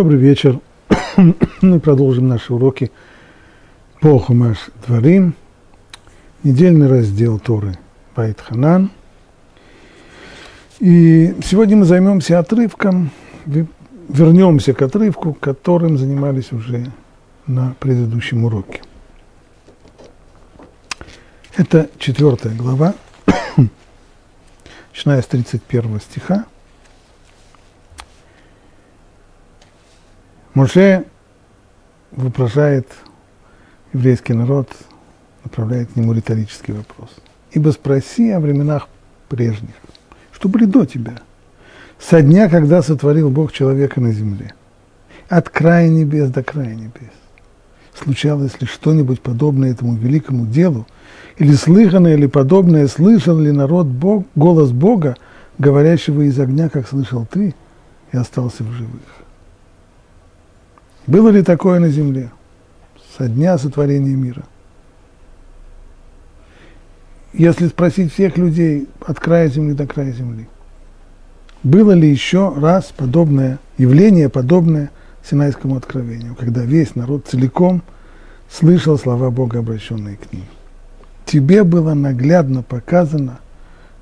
Добрый вечер. Мы продолжим наши уроки по Хумаш Дворим. Недельный раздел Торы Байт Ханан. И сегодня мы займемся отрывком, вернемся к отрывку, которым занимались уже на предыдущем уроке. Это четвертая глава, начиная с 31 стиха. Моше вопрошает еврейский народ, направляет к нему риторический вопрос. «Ибо спроси о временах прежних, что были до тебя, со дня, когда сотворил Бог человека на земле, от края небес до края небес. Случалось ли что-нибудь подобное этому великому делу, или слыханное, или подобное, слышал ли народ Бог, голос Бога, говорящего из огня, как слышал ты, и остался в живых? Было ли такое на земле со дня сотворения мира? Если спросить всех людей от края земли до края земли, было ли еще раз подобное явление, подобное Синайскому откровению, когда весь народ целиком слышал слова Бога, обращенные к ним? Тебе было наглядно показано,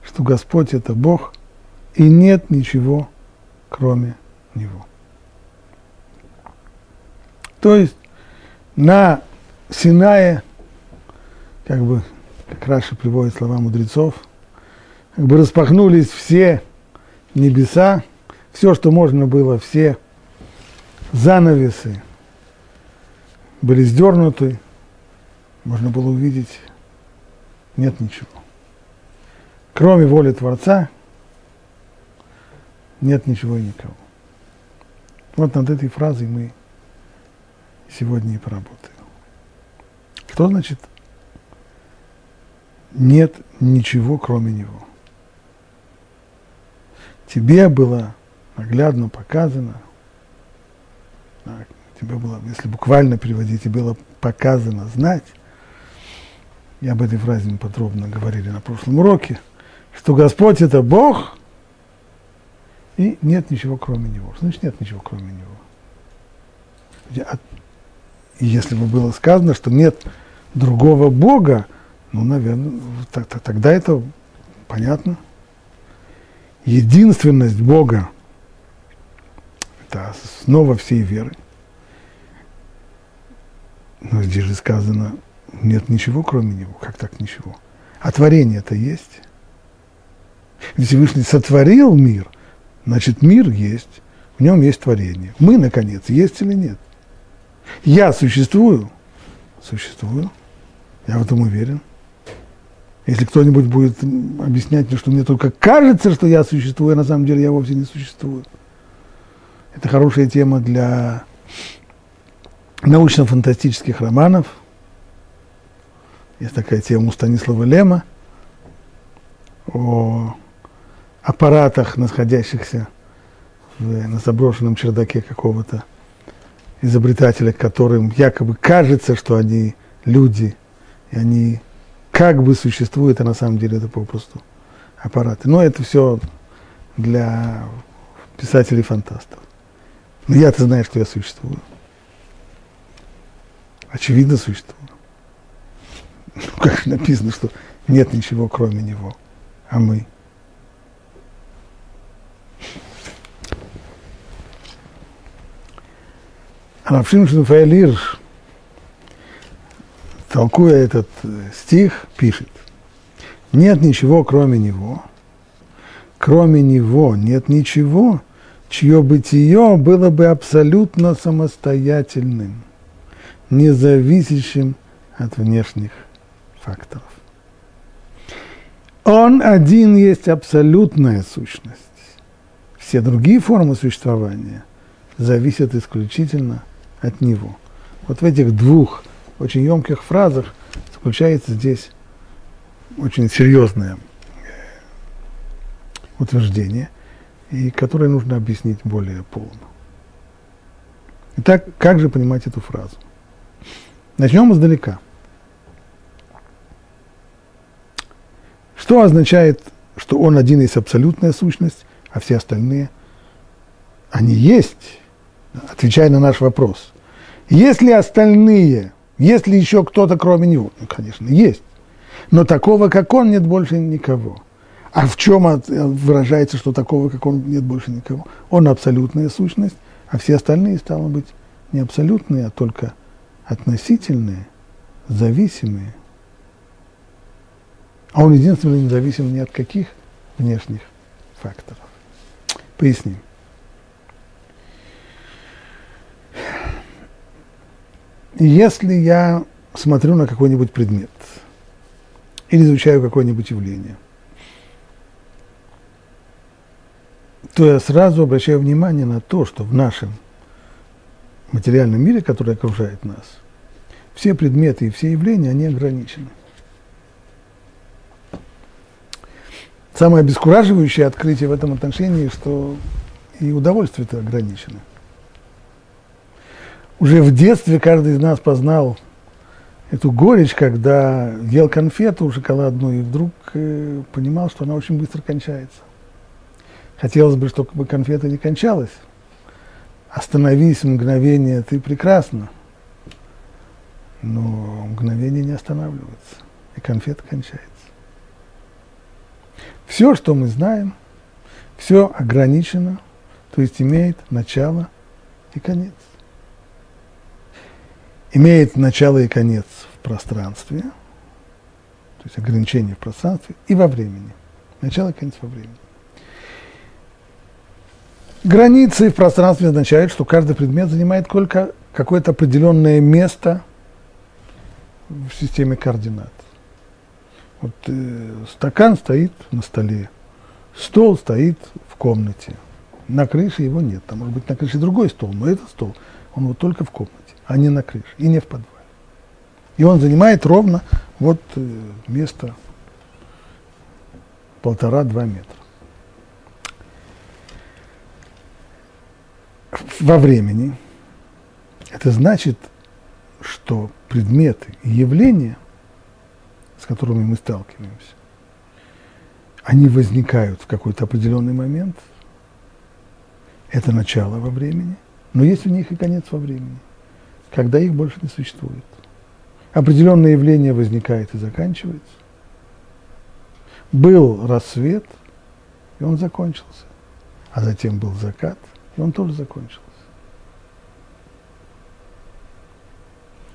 что Господь – это Бог, и нет ничего, кроме Него. То есть на Синае, как бы, как Раша приводит слова мудрецов, как бы распахнулись все небеса, все, что можно было, все занавесы были сдернуты, можно было увидеть, нет ничего. Кроме воли Творца нет ничего и никого. Вот над этой фразой мы сегодня и поработаю. Что значит нет ничего, кроме него? Тебе было наглядно показано, тебе было, если буквально переводить, тебе было показано знать, я об этой фразе подробно говорили на прошлом уроке, что Господь это Бог, и нет ничего кроме Него. Значит, нет ничего кроме Него. И если бы было сказано, что нет другого Бога, ну, наверное, тогда это понятно. Единственность Бога – это основа всей веры. Но здесь же сказано, нет ничего, кроме Него. Как так ничего? А творение это есть. Всевышний сотворил мир, значит, мир есть, в нем есть творение. Мы, наконец, есть или нет? Я существую? Существую. Я в этом уверен. Если кто-нибудь будет объяснять мне, что мне только кажется, что я существую, а на самом деле я вовсе не существую. Это хорошая тема для научно-фантастических романов. Есть такая тема у Станислава Лема о аппаратах, находящихся в, на заброшенном чердаке какого-то изобретателя, которым якобы кажется, что они люди, и они как бы существуют, а на самом деле это попросту аппараты. Но это все для писателей-фантастов. Но я-то знаю, что я существую. Очевидно существую. Ну, как написано, что нет ничего, кроме него, а мы – Равшин Рафаэль Ирш, толкуя этот э, стих, пишет, нет ничего, кроме него, кроме него нет ничего, чье бытие было бы абсолютно самостоятельным, независящим от внешних факторов. Он один есть абсолютная сущность. Все другие формы существования зависят исключительно от него. Вот в этих двух очень емких фразах заключается здесь очень серьезное э, утверждение, и которое нужно объяснить более полно. Итак, как же понимать эту фразу? Начнем издалека. Что означает, что он один есть абсолютная сущность, а все остальные, они есть, отвечая на наш вопрос. Есть ли остальные, есть ли еще кто-то кроме него? Ну, конечно, есть. Но такого, как он, нет больше никого. А в чем выражается, что такого, как он, нет больше никого? Он абсолютная сущность, а все остальные, стало быть, не абсолютные, а только относительные, зависимые. А он единственный независим ни от каких внешних факторов. Поясним. Если я смотрю на какой-нибудь предмет или изучаю какое-нибудь явление, то я сразу обращаю внимание на то, что в нашем материальном мире, который окружает нас, все предметы и все явления, они ограничены. Самое обескураживающее открытие в этом отношении, что и удовольствие-то ограничено. Уже в детстве каждый из нас познал эту горечь, когда ел конфету шоколадную и вдруг э, понимал, что она очень быстро кончается. Хотелось бы, чтобы конфета не кончалась. Остановись мгновение, ты прекрасно. Но мгновение не останавливается, и конфета кончается. Все, что мы знаем, все ограничено, то есть имеет начало и конец. Имеет начало и конец в пространстве, то есть ограничение в пространстве и во времени. Начало и конец во времени. Границы в пространстве означают, что каждый предмет занимает только какое-то определенное место в системе координат. Вот э, стакан стоит на столе, стол стоит в комнате. На крыше его нет. Там может быть на крыше другой стол, но этот стол, он вот только в комнате, а не на крыше и не в подвале. И он занимает ровно вот э, место полтора-два метра. Во времени это значит, что предметы и явления – с которыми мы сталкиваемся, они возникают в какой-то определенный момент. Это начало во времени, но есть у них и конец во времени, когда их больше не существует. Определенное явление возникает и заканчивается. Был рассвет, и он закончился. А затем был закат, и он тоже закончился.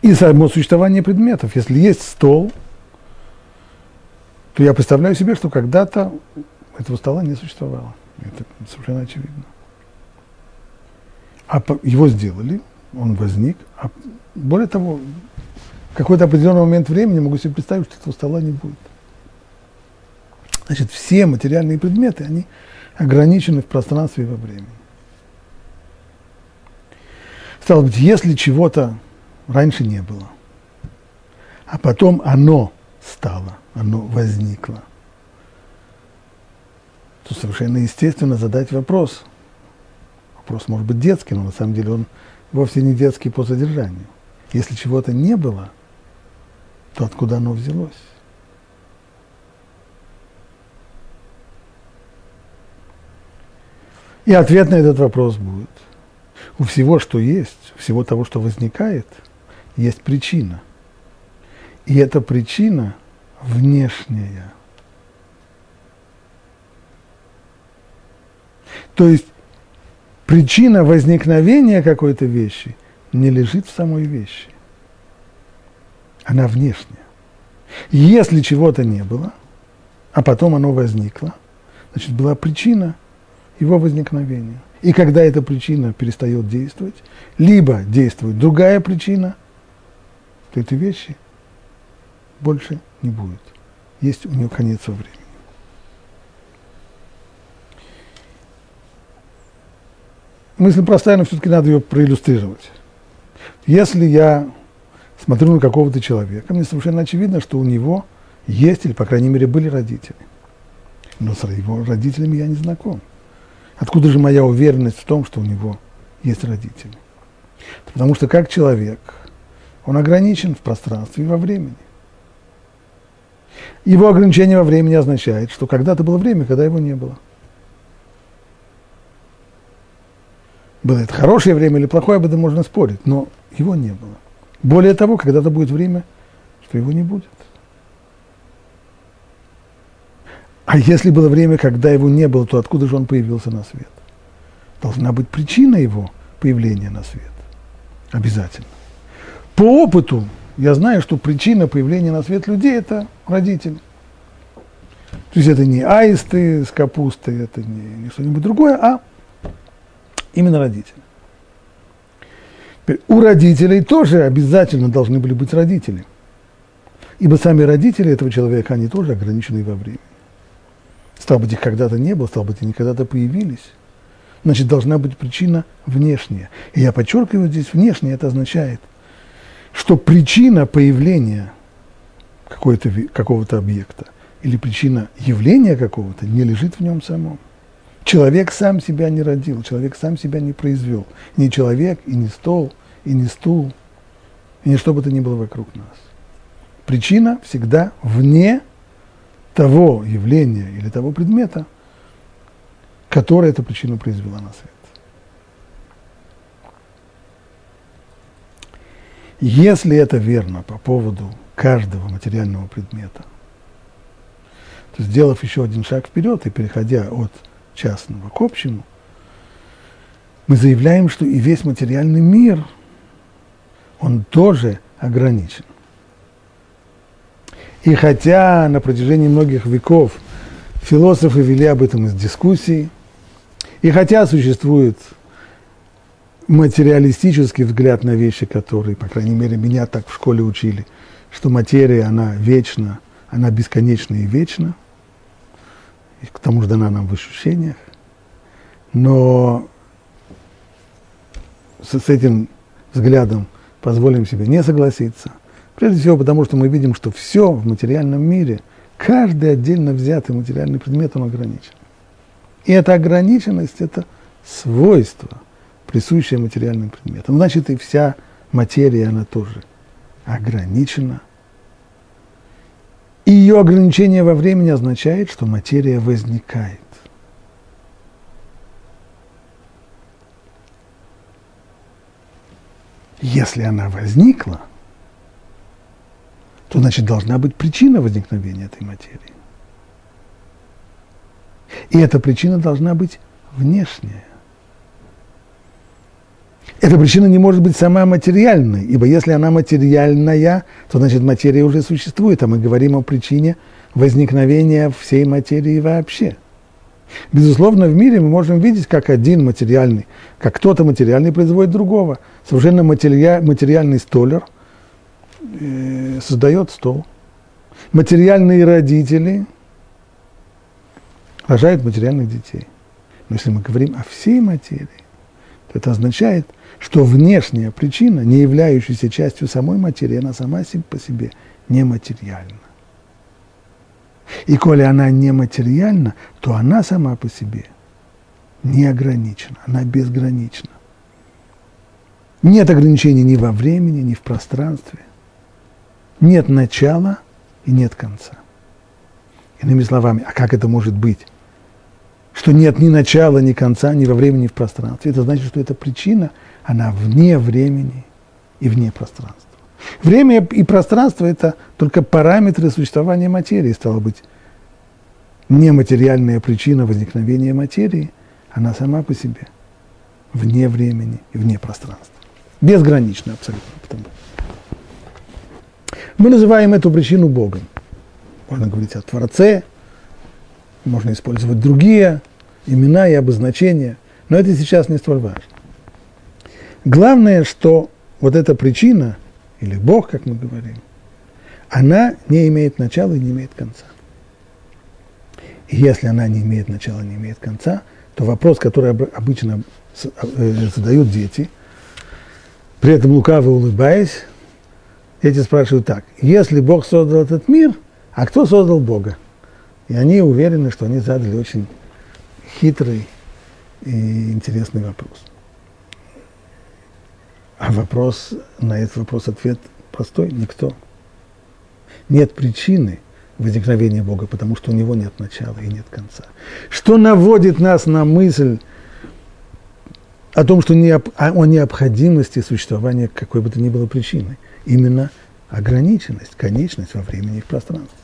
И само существование предметов. Если есть стол – то я представляю себе, что когда-то этого стола не существовало. Это совершенно очевидно. А его сделали, он возник. А более того, в какой-то определенный момент времени могу себе представить, что этого стола не будет. Значит, все материальные предметы, они ограничены в пространстве и во времени. Стало быть, если чего-то раньше не было, а потом оно стало, оно возникло, то совершенно естественно задать вопрос. Вопрос может быть детский, но на самом деле он вовсе не детский по содержанию. Если чего-то не было, то откуда оно взялось? И ответ на этот вопрос будет. У всего, что есть, всего того, что возникает, есть причина – и эта причина внешняя. То есть причина возникновения какой-то вещи не лежит в самой вещи. Она внешняя. Если чего-то не было, а потом оно возникло, значит, была причина его возникновения. И когда эта причина перестает действовать, либо действует другая причина, то эти вещи больше не будет. Есть у нее конец во времени. Мысль простая, но все-таки надо ее проиллюстрировать. Если я смотрю на какого-то человека, мне совершенно очевидно, что у него есть, или, по крайней мере, были родители. Но с его родителями я не знаком. Откуда же моя уверенность в том, что у него есть родители? Потому что как человек, он ограничен в пространстве и во времени. Его ограничение во времени означает, что когда-то было время, когда его не было. Было это хорошее время или плохое, об этом можно спорить, но его не было. Более того, когда-то будет время, что его не будет. А если было время, когда его не было, то откуда же он появился на свет? Должна быть причина его появления на свет. Обязательно. По опыту я знаю, что причина появления на свет людей – это родители. То есть это не аисты с капустой, это не, не что-нибудь другое, а именно родители. У родителей тоже обязательно должны были быть родители. Ибо сами родители этого человека, они тоже ограничены во времени. Стало быть, их когда-то не было, стало быть, они когда-то появились. Значит, должна быть причина внешняя. И я подчеркиваю здесь внешняя, это означает, что причина появления какого-то объекта или причина явления какого-то не лежит в нем самом. Человек сам себя не родил, человек сам себя не произвел. Ни человек, и не стол, и не стул, и ни что бы то ни было вокруг нас. Причина всегда вне того явления или того предмета, которое эту причину произвела на свет. Если это верно по поводу каждого материального предмета, то сделав еще один шаг вперед и переходя от частного к общему, мы заявляем, что и весь материальный мир, он тоже ограничен. И хотя на протяжении многих веков философы вели об этом из дискуссий, и хотя существует материалистический взгляд на вещи, которые, по крайней мере, меня так в школе учили, что материя, она вечна, она бесконечна и вечна, и к тому же дана нам в ощущениях, но с, с этим взглядом позволим себе не согласиться – Прежде всего потому, что мы видим, что все в материальном мире, каждый отдельно взятый материальный предмет, он ограничен. И эта ограниченность – это свойство, присущее материальным предметам. Значит, и вся материя, она тоже ограничена. И ее ограничение во времени означает, что материя возникает. Если она возникла – то значит должна быть причина возникновения этой материи. И эта причина должна быть внешняя. Эта причина не может быть сама материальной, ибо если она материальная, то значит материя уже существует, а мы говорим о причине возникновения всей материи вообще. Безусловно, в мире мы можем видеть, как один материальный, как кто-то материальный производит другого. Совершенно материальный столер – э, создает стол. Материальные родители рожают материальных детей. Но если мы говорим о всей материи, это означает, что внешняя причина, не являющаяся частью самой материи, она сама по себе нематериальна. И коли она нематериальна, то она сама по себе не ограничена, она безгранична. Нет ограничений ни во времени, ни в пространстве – нет начала и нет конца. Иными словами, а как это может быть? Что нет ни начала, ни конца, ни во времени, ни в пространстве. Это значит, что эта причина, она вне времени и вне пространства. Время и пространство – это только параметры существования материи, стало быть. Нематериальная причина возникновения материи, она сама по себе, вне времени и вне пространства. Безгранично абсолютно. Потому. Мы называем эту причину Богом. Можно говорить о Творце, можно использовать другие имена и обозначения, но это сейчас не столь важно. Главное, что вот эта причина, или Бог, как мы говорим, она не имеет начала и не имеет конца. И если она не имеет начала, не имеет конца, то вопрос, который обычно э, задают дети, при этом лукаво улыбаясь, Дети спрашивают так, если Бог создал этот мир, а кто создал Бога? И они уверены, что они задали очень хитрый и интересный вопрос. А вопрос, на этот вопрос ответ простой – никто. Нет причины возникновения Бога, потому что у него нет начала и нет конца. Что наводит нас на мысль о том, что не, о необходимости существования какой бы то ни было причины. Именно ограниченность, конечность во времени и в пространстве.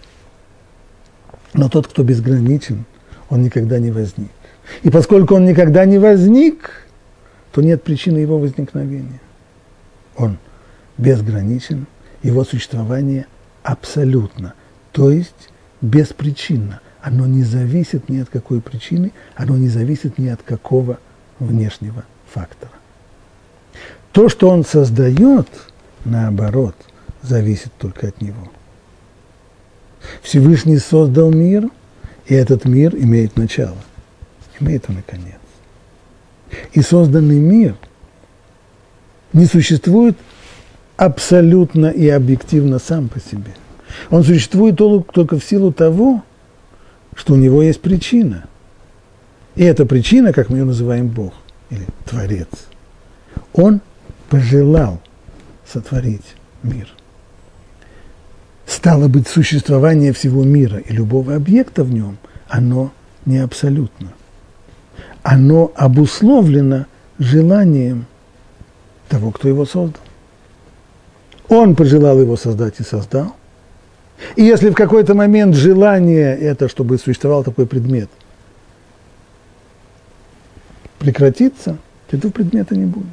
Но тот, кто безграничен, он никогда не возник. И поскольку он никогда не возник, то нет причины его возникновения. Он безграничен, его существование абсолютно, то есть беспричинно. Оно не зависит ни от какой причины, оно не зависит ни от какого внешнего фактора. То, что он создает, наоборот, зависит только от него. Всевышний создал мир, и этот мир имеет начало, имеет он и конец. И созданный мир не существует абсолютно и объективно сам по себе. Он существует только в силу того, что у него есть причина. И эта причина, как мы ее называем Бог или Творец, он пожелал сотворить мир. Стало быть, существование всего мира и любого объекта в нем, оно не абсолютно оно обусловлено желанием того, кто его создал. Он пожелал его создать и создал. И если в какой-то момент желание это, чтобы существовал такой предмет, прекратится, то этого предмета не будет.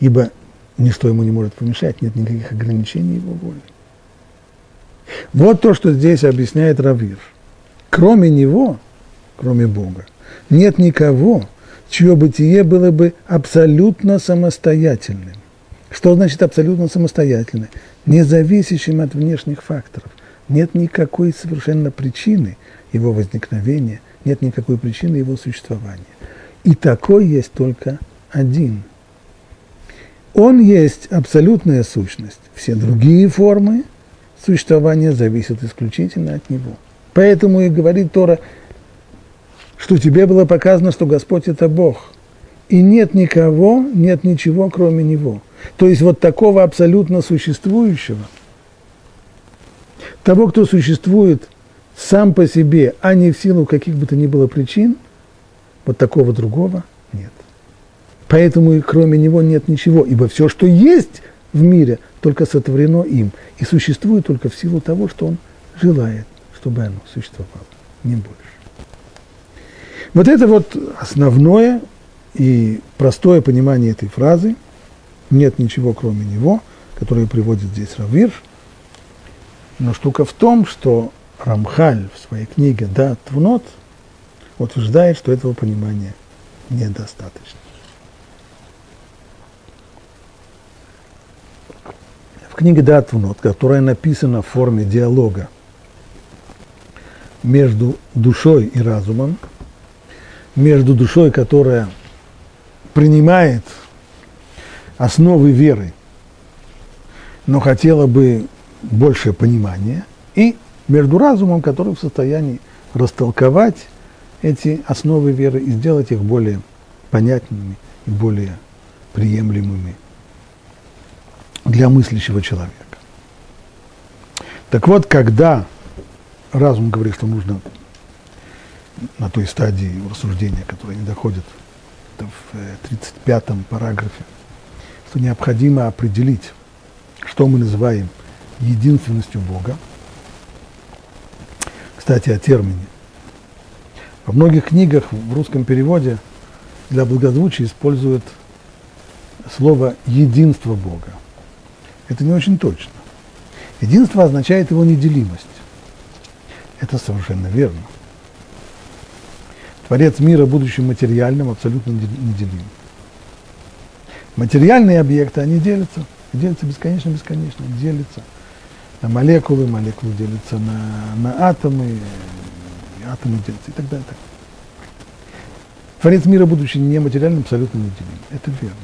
Ибо ничто ему не может помешать, нет никаких ограничений его воли. Вот то, что здесь объясняет Равир. Кроме него – кроме Бога. Нет никого, чье бытие было бы абсолютно самостоятельным. Что значит абсолютно самостоятельным? Независящим от внешних факторов. Нет никакой совершенно причины его возникновения, нет никакой причины его существования. И такой есть только один. Он есть абсолютная сущность. Все другие формы существования зависят исключительно от него. Поэтому и говорит Тора, что тебе было показано, что Господь – это Бог. И нет никого, нет ничего, кроме Него. То есть вот такого абсолютно существующего, того, кто существует сам по себе, а не в силу каких бы то ни было причин, вот такого другого нет. Поэтому и кроме него нет ничего, ибо все, что есть в мире, только сотворено им и существует только в силу того, что он желает, чтобы оно существовало, не больше. Вот это вот основное и простое понимание этой фразы. Нет ничего, кроме него, которое приводит здесь Равир. Но штука в том, что Рамхаль в своей книге «Да, Твнот» утверждает, что этого понимания недостаточно. Книге «Да, Твнот», которая написана в форме диалога между душой и разумом, между душой, которая принимает основы веры, но хотела бы больше понимания, и между разумом, который в состоянии растолковать эти основы веры и сделать их более понятными и более приемлемыми для мыслящего человека. Так вот, когда разум говорит, что нужно на той стадии рассуждения, которая не доходит в 35-м э, параграфе, что необходимо определить, что мы называем единственностью Бога. Кстати, о термине. Во многих книгах в русском переводе для благозвучия используют слово «единство Бога». Это не очень точно. Единство означает его неделимость. Это совершенно верно. Творец мира, будучи материальным, абсолютно неделим. Материальные объекты, они делятся, делятся бесконечно-бесконечно, делятся на молекулы, молекулы делятся на, на атомы, атомы делятся и так далее. Творец мира, будучи нематериальным, абсолютно неделим. Это верно.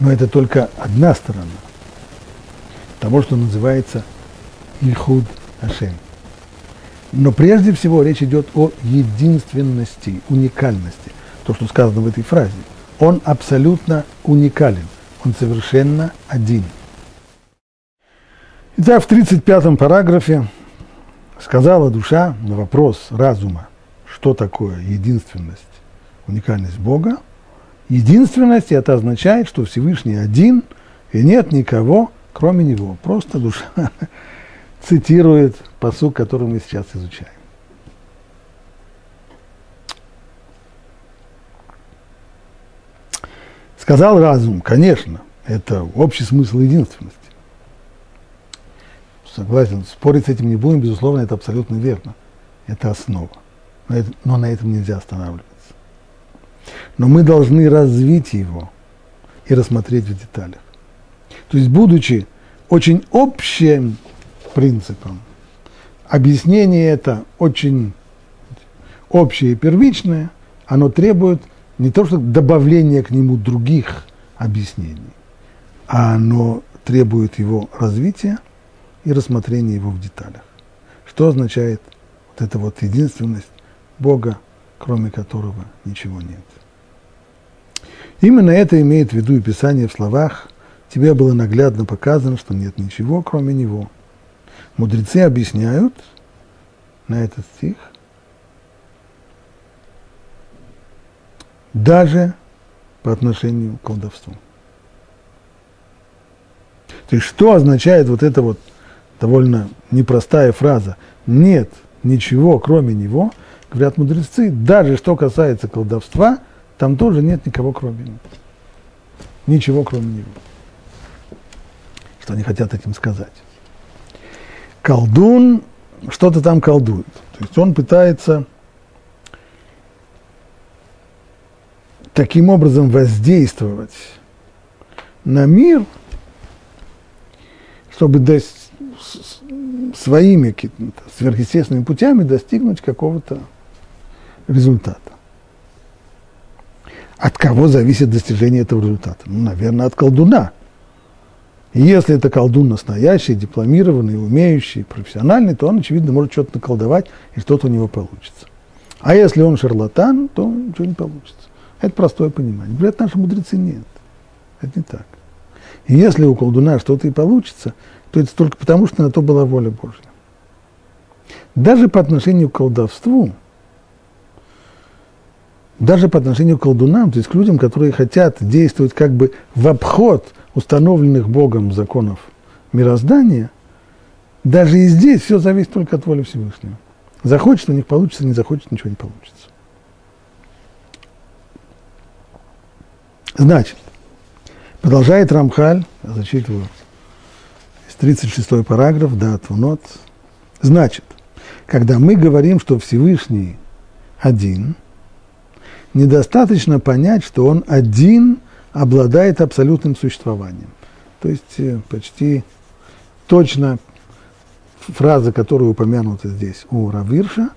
Но это только одна сторона того, что называется Ихуд Ашем – но прежде всего речь идет о единственности, уникальности. То, что сказано в этой фразе. Он абсолютно уникален. Он совершенно один. Итак, в 35-м параграфе сказала душа на вопрос разума, что такое единственность, уникальность Бога. Единственность – это означает, что Всевышний один, и нет никого, кроме Него. Просто душа цитирует посук, который мы сейчас изучаем. Сказал разум, конечно, это общий смысл единственности. Согласен, спорить с этим не будем, безусловно, это абсолютно верно. Это основа. Но, на этом нельзя останавливаться. Но мы должны развить его и рассмотреть в деталях. То есть, будучи очень общим принципом, объяснение это очень общее и первичное, оно требует не то, что добавления к нему других объяснений, а оно требует его развития и рассмотрения его в деталях. Что означает вот эта вот единственность Бога, кроме которого ничего нет. Именно это имеет в виду и Писание в словах «Тебе было наглядно показано, что нет ничего, кроме Него». Мудрецы объясняют на этот стих, даже по отношению к колдовству. То есть что означает вот эта вот довольно непростая фраза «нет ничего, кроме него», говорят мудрецы, даже что касается колдовства, там тоже нет никого, кроме него. Ничего, кроме него. Что они хотят этим сказать? Колдун что-то там колдует. То есть он пытается таким образом воздействовать на мир, чтобы своими сверхъестественными путями достигнуть какого-то результата. От кого зависит достижение этого результата? Ну, наверное, от колдуна. Если это колдун настоящий, дипломированный, умеющий, профессиональный, то он, очевидно, может что-то наколдовать, и что-то у него получится. А если он шарлатан, то ничего не получится. Это простое понимание. Говорят, наши мудрецы нет. Это не так. И если у колдуна что-то и получится, то это только потому, что на то была воля Божья. Даже по отношению к колдовству, даже по отношению к колдунам, то есть к людям, которые хотят действовать как бы в обход установленных Богом законов мироздания, даже и здесь все зависит только от воли Всевышнего. Захочет, у них получится, не захочет, ничего не получится. Значит, продолжает Рамхаль, я зачитываю, 36 параграф, да, Тунот. Значит, когда мы говорим, что Всевышний один, недостаточно понять, что он один обладает абсолютным существованием. То есть э, почти точно фраза, которая упомянута здесь у Равирша,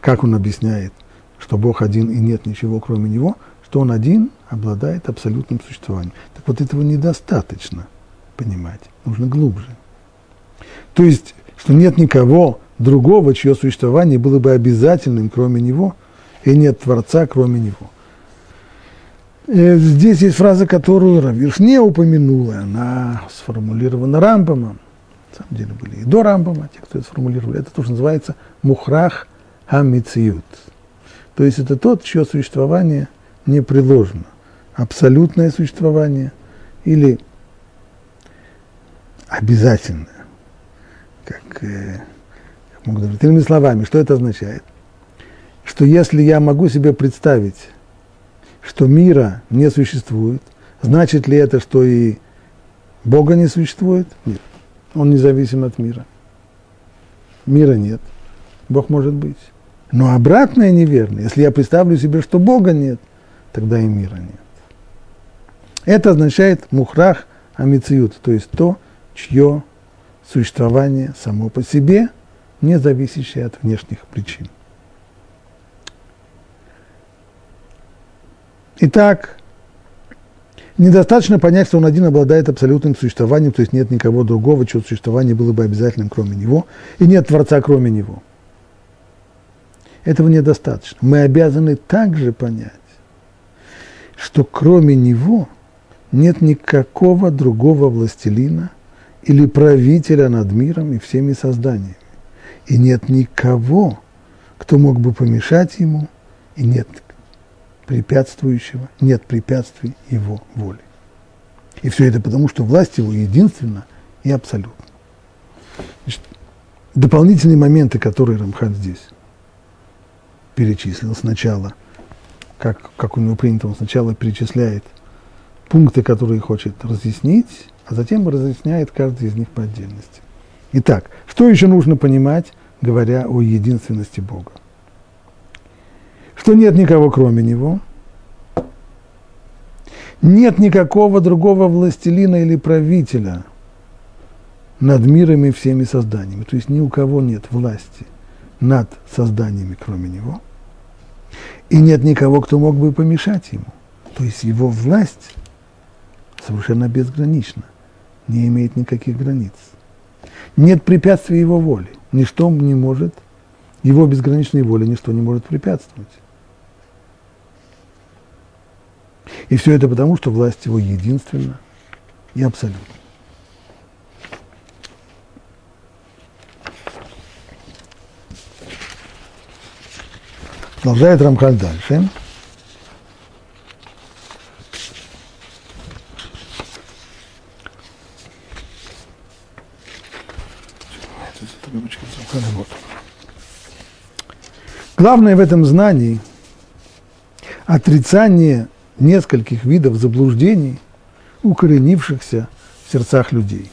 как он объясняет, что Бог один и нет ничего кроме Него, что Он один обладает абсолютным существованием. Так вот этого недостаточно понимать, нужно глубже. То есть, что нет никого другого, чье существование было бы обязательным, кроме него, и нет Творца, кроме него. Э, здесь есть фраза, которую Равирш не упомянула, она сформулирована Рамбамом. На самом деле были и до Рамбама, те, кто это сформулировали. Это тоже называется мухрах хамициют. То есть это тот, чье существование не приложено. Абсолютное существование или обязательное. Как, э, как могу говорить. Иными словами, что это означает? Что если я могу себе представить, что мира не существует, значит ли это, что и Бога не существует? Нет. Он независим от мира. Мира нет. Бог может быть. Но обратное неверно. Если я представлю себе, что Бога нет, тогда и мира нет. Это означает мухрах амициют, то есть то, чье существование само по себе, не зависящее от внешних причин. Итак, недостаточно понять, что он один обладает абсолютным существованием, то есть нет никого другого, чье существование было бы обязательным, кроме него, и нет Творца, кроме него. Этого недостаточно. Мы обязаны также понять, что кроме него нет никакого другого властелина – или правителя над миром и всеми созданиями. И нет никого, кто мог бы помешать ему, и нет препятствующего, нет препятствий его воле. И все это потому, что власть его единственна и абсолютна. Значит, дополнительные моменты, которые Рамхан здесь перечислил сначала, как, как у него принято, он сначала перечисляет пункты, которые хочет разъяснить, а затем разъясняет каждый из них по отдельности. Итак, что еще нужно понимать, говоря о единственности Бога? Что нет никого кроме Него, нет никакого другого властелина или правителя над мирами и всеми созданиями. То есть ни у кого нет власти над созданиями, кроме Него. И нет никого, кто мог бы помешать Ему. То есть Его власть совершенно безгранична, не имеет никаких границ. Нет препятствий Его воле. Ничто не может, Его безграничной воле ничто не может препятствовать. И все это потому, что власть Его единственна и абсолютна. Продолжает Рамхаль дальше. Главное в этом знании – отрицание нескольких видов заблуждений, укоренившихся в сердцах людей.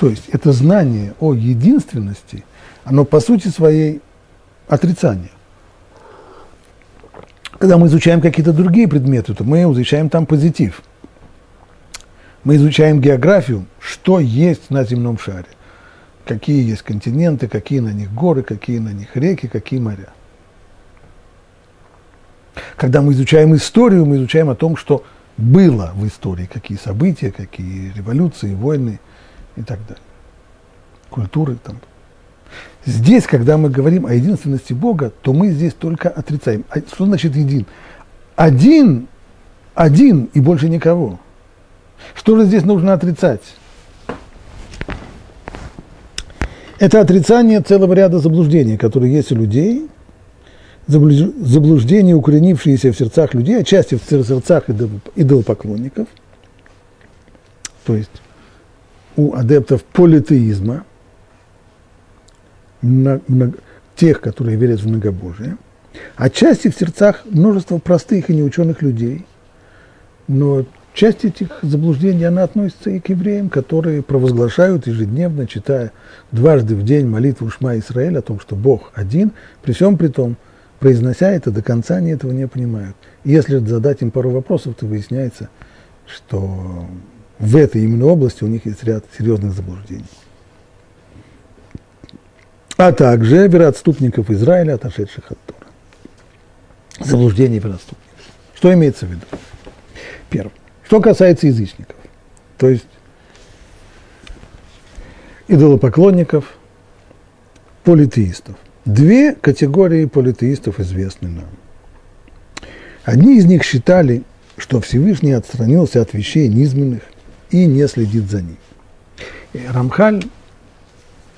То есть это знание о единственности, оно по сути своей отрицание. Когда мы изучаем какие-то другие предметы, то мы изучаем там позитив. Мы изучаем географию, что есть на земном шаре какие есть континенты, какие на них горы, какие на них реки, какие моря. Когда мы изучаем историю, мы изучаем о том, что было в истории, какие события, какие революции, войны и так далее. Культуры там. Здесь, когда мы говорим о единственности Бога, то мы здесь только отрицаем. А что значит един? Один, один и больше никого. Что же здесь нужно отрицать? Это отрицание целого ряда заблуждений, которые есть у людей, заблуждения, укоренившиеся в сердцах людей, отчасти в сердцах идолопоклонников, то есть у адептов политеизма, тех, которые верят в многобожие, отчасти в сердцах множества простых и неученых людей, но Часть этих заблуждений, она относится и к евреям, которые провозглашают ежедневно, читая дважды в день молитву Шма Исраэль о том, что Бог один, при всем при том, произнося это, до конца они этого не понимают. И если задать им пару вопросов, то выясняется, что в этой именно области у них есть ряд серьезных заблуждений. А также вероотступников Израиля, отошедших от Тора. Заблуждение вероотступников. Что имеется в виду? Первое. Что касается язычников, то есть идолопоклонников, политеистов. Две категории политеистов известны нам. Одни из них считали, что Всевышний отстранился от вещей низменных и не следит за ними. И Рамхаль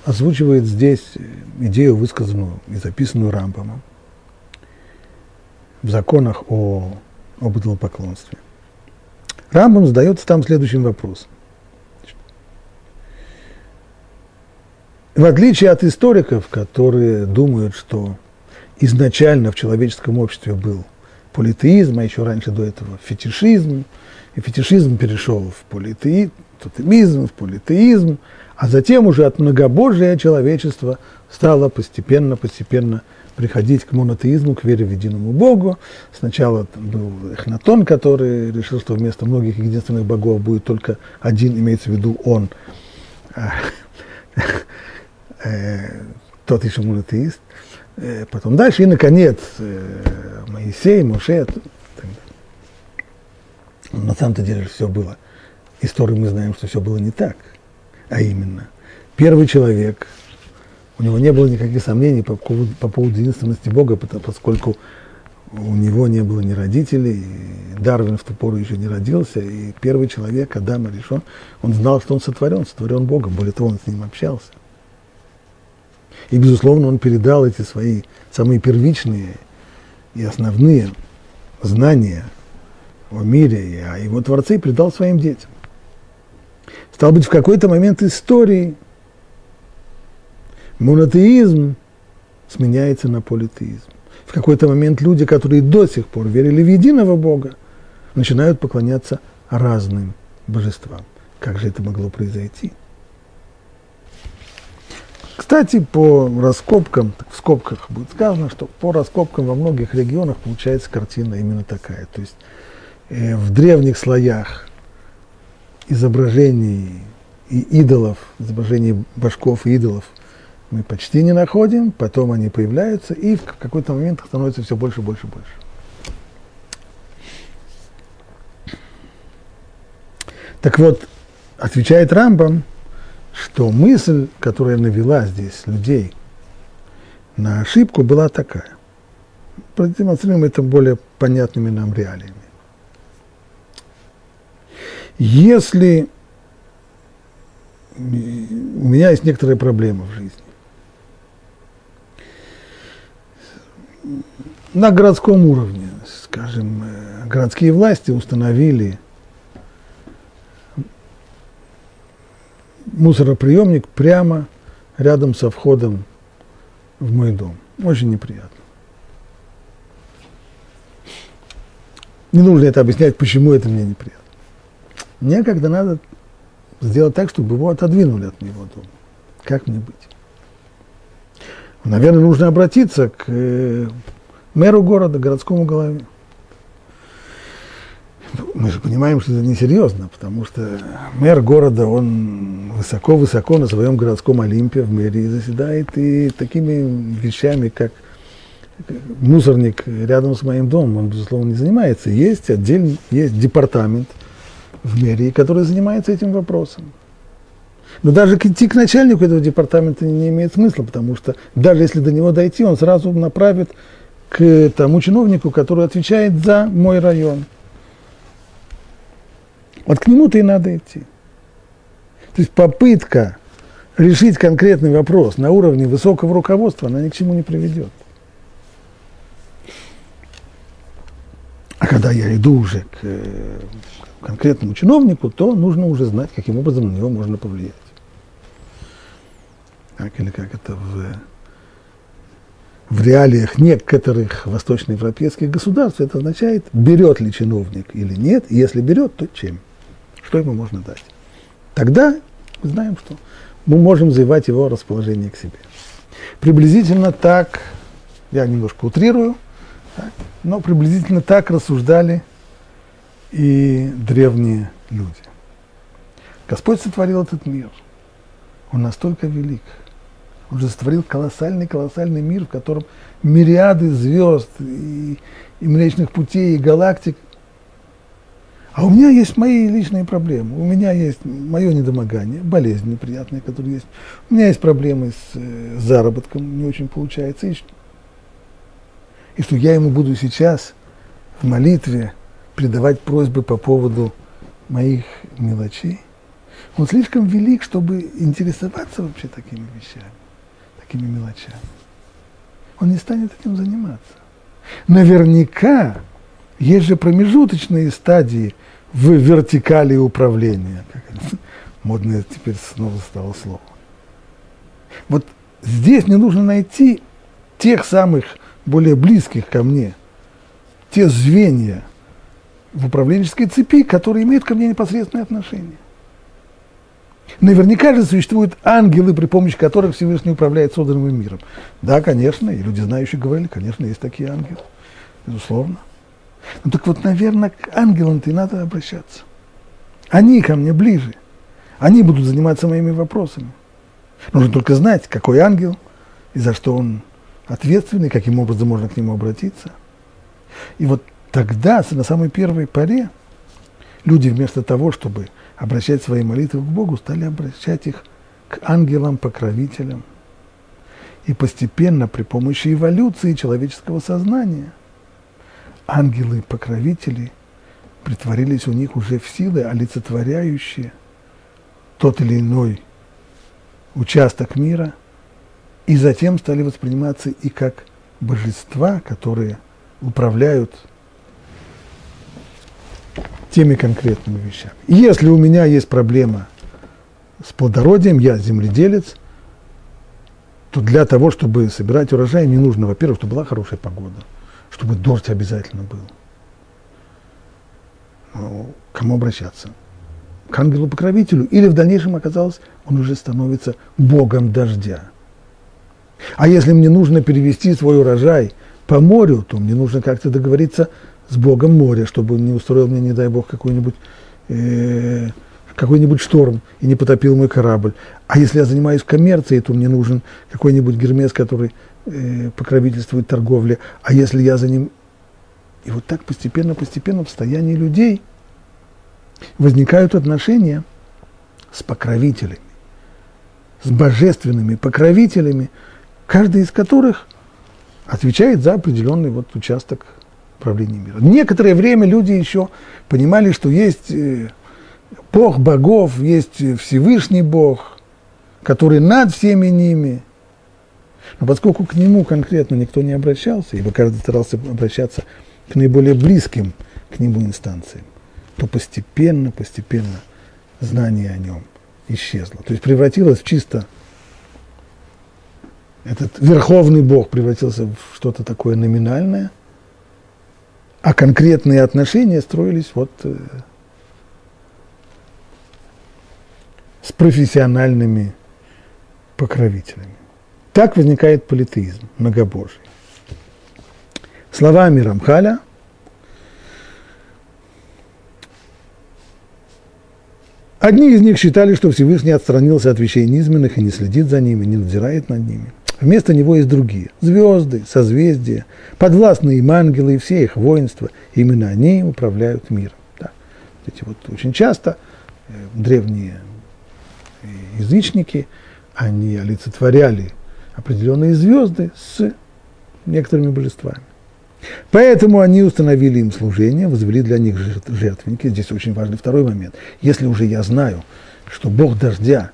озвучивает здесь идею, высказанную и записанную Рамбамом в законах о, об идолопоклонстве – Рамбам задается там следующим вопросом. В отличие от историков, которые думают, что изначально в человеческом обществе был политеизм, а еще раньше до этого фетишизм, и фетишизм перешел в политеизм, в политеизм, а затем уже от многобожия человечество стало постепенно-постепенно приходить к монотеизму, к вере в единому Богу. Сначала был Эхнатон, который решил, что вместо многих единственных богов будет только один, имеется в виду он, э, тот еще монотеист. Э, потом дальше, и, наконец, э, Моисей, Моше. На самом-то деле все было. Историю мы знаем, что все было не так. А именно, первый человек – у него не было никаких сомнений по поводу, по поводу единственности Бога, поскольку у него не было ни родителей, Дарвин в ту пору еще не родился, и первый человек, Адам решен, он знал, что он сотворен, сотворен Богом, более того, он с ним общался. И, безусловно, он передал эти свои самые первичные и основные знания о мире и о его Творце и передал своим детям. Стал быть, в какой-то момент истории монотеизм сменяется на политеизм. В какой-то момент люди, которые до сих пор верили в единого Бога, начинают поклоняться разным божествам. Как же это могло произойти? Кстати, по раскопкам, в скобках будет сказано, что по раскопкам во многих регионах получается картина именно такая. То есть э, в древних слоях изображений и идолов, изображений башков и идолов мы почти не находим, потом они появляются, и в какой-то момент их становится все больше, больше, больше. Так вот, отвечает Рамбам, что мысль, которая навела здесь людей на ошибку, была такая. Продемонстрируем это более понятными нам реалиями. Если у меня есть некоторые проблемы в жизни, на городском уровне, скажем, э, городские власти установили мусороприемник прямо рядом со входом в мой дом. Очень неприятно. Не нужно это объяснять, почему это мне неприятно. Мне когда надо сделать так, чтобы его отодвинули от моего дома. Как мне быть? Наверное, нужно обратиться к э, мэру города, городскому главе. Мы же понимаем, что это несерьезно, потому что мэр города, он высоко-высоко на своем городском Олимпе в мэрии заседает, и такими вещами, как мусорник рядом с моим домом, он, безусловно, не занимается. Есть отдельный, есть департамент в мэрии, который занимается этим вопросом. Но даже идти к начальнику этого департамента не имеет смысла, потому что даже если до него дойти, он сразу направит к тому чиновнику, который отвечает за мой район. Вот к нему-то и надо идти. То есть попытка решить конкретный вопрос на уровне высокого руководства, она ни к чему не приведет. А когда я иду уже к конкретному чиновнику, то нужно уже знать, каким образом на него можно повлиять. Так, или как это в, в реалиях некоторых восточноевропейских государств, это означает, берет ли чиновник или нет, и если берет, то чем, что ему можно дать. Тогда мы знаем, что мы можем завоевать его расположение к себе. Приблизительно так, я немножко утрирую, так, но приблизительно так рассуждали и древние люди. Господь сотворил этот мир. Он настолько велик. Он же сотворил колоссальный-колоссальный мир, в котором мириады звезд и, и Млечных путей, и галактик. А у меня есть мои личные проблемы. У меня есть мое недомогание, болезнь неприятная, которая есть. У меня есть проблемы с э, заработком, не очень получается. И, и что я ему буду сейчас в молитве предавать просьбы по поводу моих мелочей. Он слишком велик, чтобы интересоваться вообще такими вещами, такими мелочами. Он не станет этим заниматься. Наверняка есть же промежуточные стадии в вертикали управления. Как это, модное теперь снова стало слово. Вот здесь мне нужно найти тех самых более близких ко мне, те звенья, в управленческой цепи, которые имеют ко мне непосредственное отношение. Наверняка же существуют ангелы, при помощи которых Всевышний управляет созданным миром. Да, конечно, и люди знающие говорили, конечно, есть такие ангелы, безусловно. Ну так вот, наверное, к ангелам-то и надо обращаться. Они ко мне ближе. Они будут заниматься моими вопросами. Нужно только знать, какой ангел и за что он ответственный, каким образом можно к нему обратиться. И вот тогда, на самой первой поре, люди вместо того, чтобы обращать свои молитвы к Богу, стали обращать их к ангелам-покровителям. И постепенно при помощи эволюции человеческого сознания ангелы-покровители притворились у них уже в силы, олицетворяющие тот или иной участок мира и затем стали восприниматься и как божества, которые управляют теми конкретными вещами. Если у меня есть проблема с плодородием, я земледелец, то для того, чтобы собирать урожай, мне нужно, во-первых, чтобы была хорошая погода, чтобы дождь обязательно был. Ну, кому обращаться? К ангелу-покровителю. Или в дальнейшем оказалось, он уже становится богом дождя. А если мне нужно перевести свой урожай по морю, то мне нужно как-то договориться с богом моря, чтобы он не устроил мне, не дай бог, какой-нибудь э, какой-нибудь шторм и не потопил мой корабль. А если я занимаюсь коммерцией, то мне нужен какой-нибудь гермес, который э, покровительствует торговле. А если я за ним... И вот так постепенно-постепенно в состоянии людей возникают отношения с покровителями, с божественными покровителями, каждый из которых отвечает за определенный вот участок правления мира. Некоторое время люди еще понимали, что есть э, Бог богов, есть Всевышний Бог, который над всеми ними. Но поскольку к нему конкретно никто не обращался, ибо каждый старался обращаться к наиболее близким к нему инстанциям, то постепенно, постепенно знание о нем исчезло. То есть превратилось в чисто этот верховный Бог превратился в что-то такое номинальное, а конкретные отношения строились вот э, с профессиональными покровителями. Так возникает политеизм, многобожие. Словами Рамхаля Одни из них считали, что Всевышний отстранился от вещей низменных и не следит за ними, не надзирает над ними. Вместо него есть другие – звезды, созвездия, подвластные им ангелы и все их воинства. Именно они управляют миром. Да. Эти вот очень часто э, древние язычники, они олицетворяли определенные звезды с некоторыми божествами. Поэтому они установили им служение, возвели для них жертвенники. Здесь очень важный второй момент. Если уже я знаю, что Бог дождя,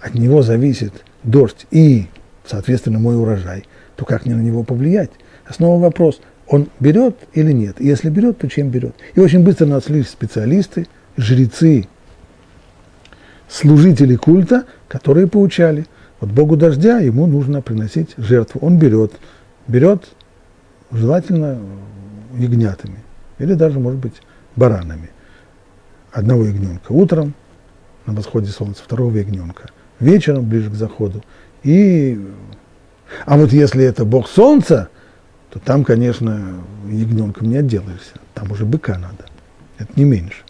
от него зависит дождь и, соответственно, мой урожай, то как мне на него повлиять? Снова вопрос, он берет или нет? если берет, то чем берет? И очень быстро нашлись специалисты, жрецы служители культа, которые поучали. Вот Богу дождя ему нужно приносить жертву. Он берет, берет желательно ягнятами или даже, может быть, баранами. Одного ягненка утром на восходе солнца, второго ягненка вечером, ближе к заходу. И... А вот если это Бог солнца, то там, конечно, ягненком не отделаешься. Там уже быка надо. Это не меньше.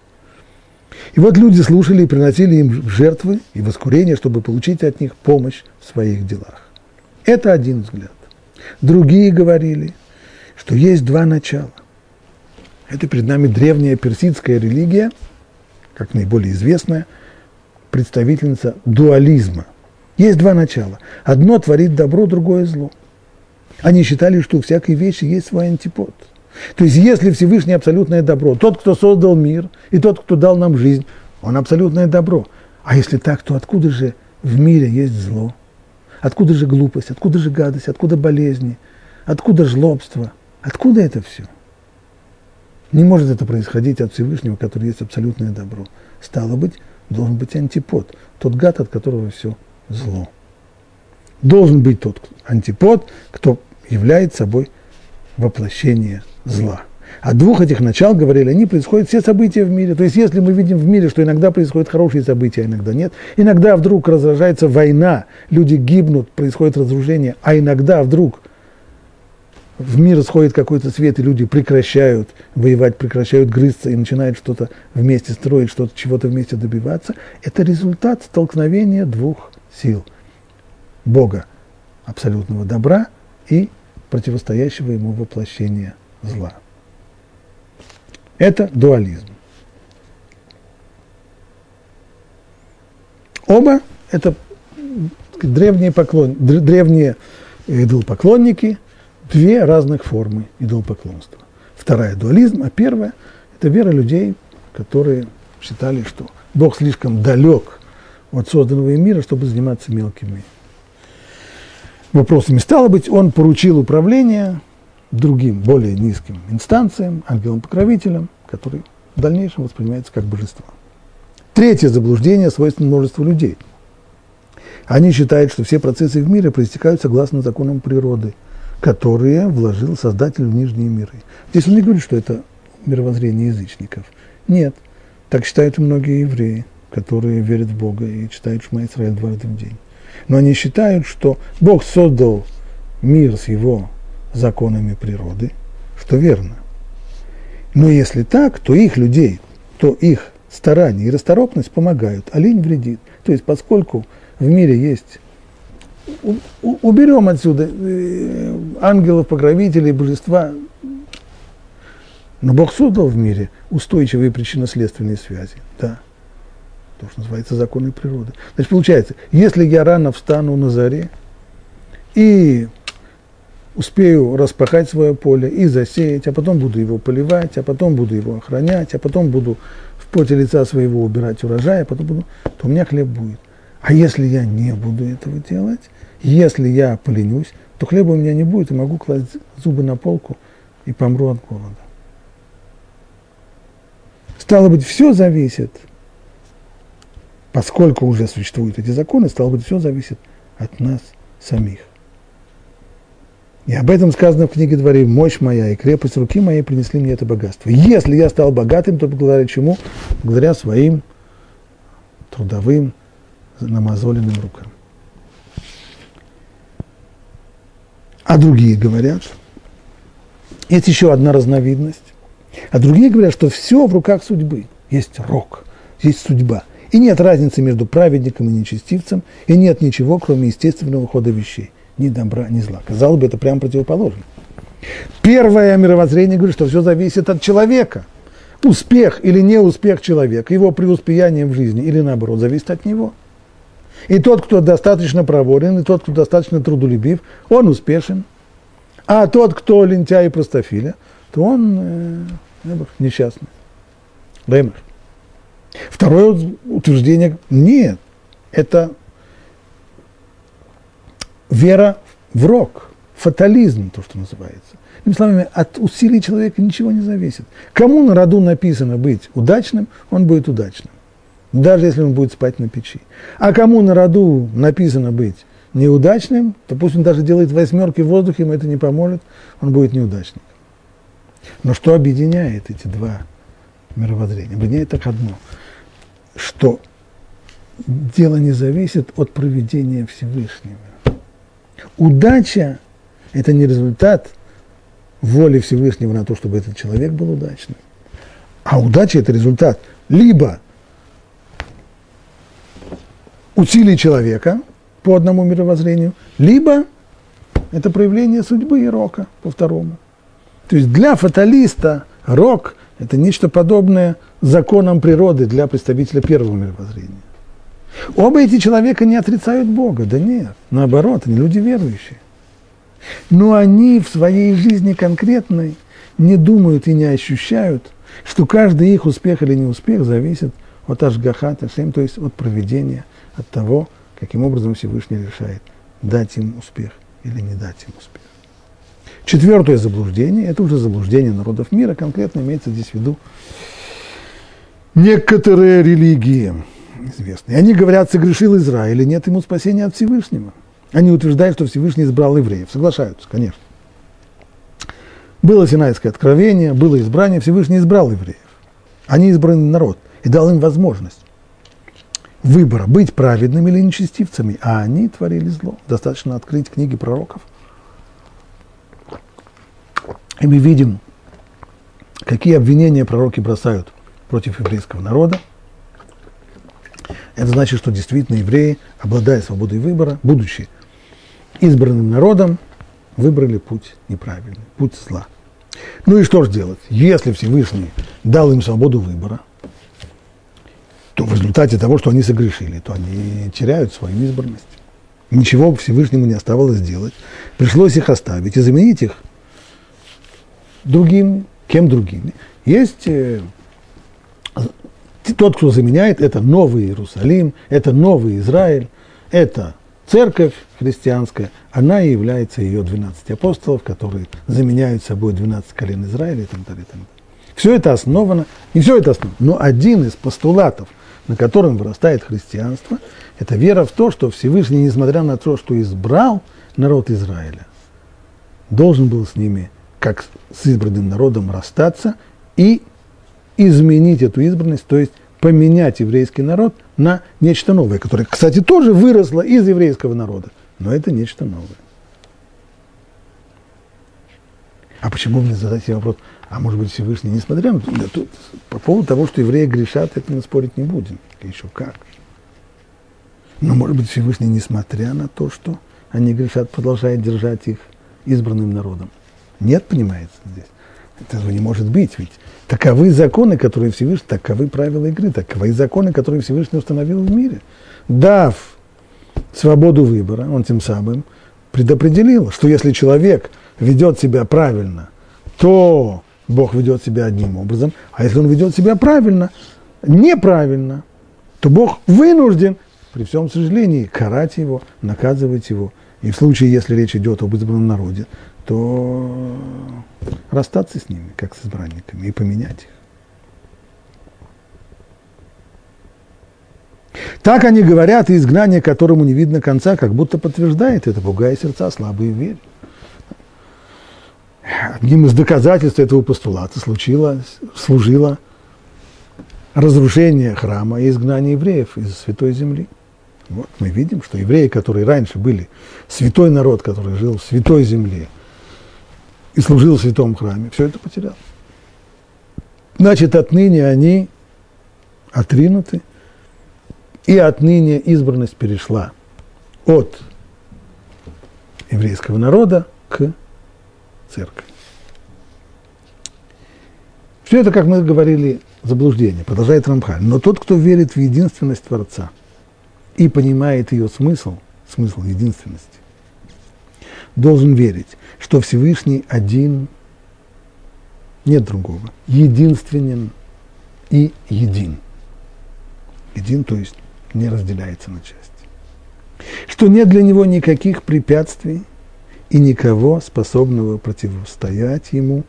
И вот люди слушали и приносили им жертвы и воскурения, чтобы получить от них помощь в своих делах. Это один взгляд. Другие говорили, что есть два начала. Это перед нами древняя персидская религия, как наиболее известная, представительница дуализма. Есть два начала. Одно творит добро, другое зло. Они считали, что у всякой вещи есть свой антипод – то есть, если Всевышний абсолютное добро, тот, кто создал мир, и тот, кто дал нам жизнь, он абсолютное добро. А если так, то откуда же в мире есть зло? Откуда же глупость? Откуда же гадость? Откуда болезни? Откуда жлобство? Откуда это все? Не может это происходить от Всевышнего, который есть абсолютное добро. Стало быть, должен быть антипод, тот гад, от которого все зло. Должен быть тот антипод, кто является собой воплощение зла. От двух этих начал, говорили они, происходят все события в мире. То есть, если мы видим в мире, что иногда происходят хорошие события, а иногда нет, иногда вдруг разражается война, люди гибнут, происходит разрушение, а иногда вдруг в мир сходит какой-то свет, и люди прекращают воевать, прекращают грызться и начинают что-то вместе строить, что-то, чего-то вместе добиваться, это результат столкновения двух сил. Бога, абсолютного добра и противостоящего ему воплощения зла. Это дуализм. Оба – это древние, поклон, древние идолопоклонники, две разных формы идолопоклонства. Вторая – дуализм, а первая – это вера людей, которые считали, что Бог слишком далек от созданного им мира, чтобы заниматься мелкими вопросами. Стало быть, он поручил управление другим, более низким инстанциям, ангелам-покровителям, которые в дальнейшем воспринимаются как божества. Третье заблуждение свойственно множеству людей. Они считают, что все процессы в мире проистекают согласно законам природы, которые вложил Создатель в нижние миры. Здесь он не говорит, что это мировоззрение язычников. Нет, так считают многие евреи, которые верят в Бога и читают Шма Исраиль дважды в день. Но они считают, что Бог создал мир с его законами природы, что верно. Но если так, то их людей, то их старания и расторопность помогают, а лень вредит. То есть, поскольку в мире есть уберем отсюда э, ангелов, покровителей, божества. Но Бог создал в мире устойчивые причинно-следственные связи. Да. То, что называется законы природы. Значит, получается, если я рано встану на заре и успею распахать свое поле и засеять, а потом буду его поливать, а потом буду его охранять, а потом буду в поте лица своего убирать урожай, а потом буду, то у меня хлеб будет. А если я не буду этого делать, если я поленюсь, то хлеба у меня не будет, и могу класть зубы на полку и помру от голода. Стало быть, все зависит, поскольку уже существуют эти законы, стало быть, все зависит от нас самих. И об этом сказано в книге Дворе. Мощь моя и крепость руки моей принесли мне это богатство. Если я стал богатым, то благодаря чему? Благодаря своим трудовым намазоленным рукам. А другие говорят, есть еще одна разновидность, а другие говорят, что все в руках судьбы. Есть рок, есть судьба. И нет разницы между праведником и нечестивцем, и нет ничего, кроме естественного хода вещей. Ни добра, ни зла. Казалось бы, это прямо противоположно. Первое мировоззрение говорит, что все зависит от человека. Успех или неуспех человека, его преуспеяние в жизни или наоборот, зависит от него – и тот, кто достаточно проворен, и тот, кто достаточно трудолюбив, он успешен. А тот, кто лентяй и простофиля, то он э, несчастный. Леймер. Второе утверждение – нет. Это вера в рок, фатализм, то, что называется. Иными словами, от усилий человека ничего не зависит. Кому на роду написано быть удачным, он будет удачным даже если он будет спать на печи. А кому на роду написано быть неудачным, то пусть он даже делает восьмерки в воздухе, ему это не поможет, он будет неудачник. Но что объединяет эти два мировоззрения? Объединяет так одно, что дело не зависит от проведения Всевышнего. Удача – это не результат воли Всевышнего на то, чтобы этот человек был удачным. А удача – это результат либо усилий человека по одному мировоззрению, либо это проявление судьбы и рока по второму. То есть для фаталиста рок – это нечто подобное законам природы для представителя первого мировоззрения. Оба эти человека не отрицают Бога, да нет, наоборот, они люди верующие. Но они в своей жизни конкретной не думают и не ощущают, что каждый их успех или неуспех зависит от Ашгахата Шем, то есть от проведения от того, каким образом Всевышний решает, дать им успех или не дать им успех. Четвертое заблуждение, это уже заблуждение народов мира, конкретно имеется здесь в виду некоторые религии известные. Они говорят, согрешил Израиль, и нет ему спасения от Всевышнего. Они утверждают, что Всевышний избрал евреев. Соглашаются, конечно. Было Синайское откровение, было избрание, Всевышний избрал евреев. Они избранный народ и дал им возможность выбора, быть праведными или нечестивцами, а они творили зло. Достаточно открыть книги пророков. И мы видим, какие обвинения пророки бросают против еврейского народа. Это значит, что действительно евреи, обладая свободой выбора, будучи избранным народом, выбрали путь неправильный, путь зла. Ну и что же делать? Если Всевышний дал им свободу выбора – то в результате того, что они согрешили, то они теряют свою избранность. Ничего Всевышнему не оставалось сделать. Пришлось их оставить и заменить их другим, кем другим. Есть э, тот, кто заменяет, это новый Иерусалим, это новый Израиль, это церковь христианская, она и является ее 12 апостолов, которые заменяют собой 12 колен Израиля и так далее. И так далее. Все это основано, не все это основано, но один из постулатов, на котором вырастает христианство, это вера в то, что Всевышний, несмотря на то, что избрал народ Израиля, должен был с ними, как с избранным народом, расстаться и изменить эту избранность, то есть поменять еврейский народ на нечто новое, которое, кстати, тоже выросло из еврейского народа, но это нечто новое. А почему мне задать себе вопрос, а может быть Всевышний, несмотря на да, тут, по поводу того, что евреи грешат, это мы спорить не будем, еще как. Но может быть Всевышний, несмотря на то, что они грешат, продолжает держать их избранным народом. Нет, понимается здесь. Этого не может быть, ведь таковы законы, которые Всевышний, таковы правила игры, таковы законы, которые Всевышний установил в мире. Дав свободу выбора, он тем самым предопределил, что если человек ведет себя правильно, то Бог ведет себя одним образом, а если он ведет себя правильно, неправильно, то Бог вынужден, при всем сожалении, карать его, наказывать его. И в случае, если речь идет об избранном народе, то расстаться с ними, как с избранниками, и поменять их. Так они говорят, и изгнание, которому не видно конца, как будто подтверждает это, пугая сердца слабые в вере. Одним из доказательств этого постулата случилось, служило разрушение храма и изгнание евреев из Святой Земли. Вот мы видим, что евреи, которые раньше были святой народ, который жил в святой земле, и служил в святом храме, все это потерял. Значит, отныне они отринуты, и отныне избранность перешла от еврейского народа к церкви. Все это, как мы говорили, заблуждение, продолжает Рамхаль. Но тот, кто верит в единственность Творца и понимает ее смысл, смысл единственности, должен верить, что Всевышний один, нет другого, единственен и един. Един, то есть не разделяется на части. Что нет для него никаких препятствий и никого, способного противостоять ему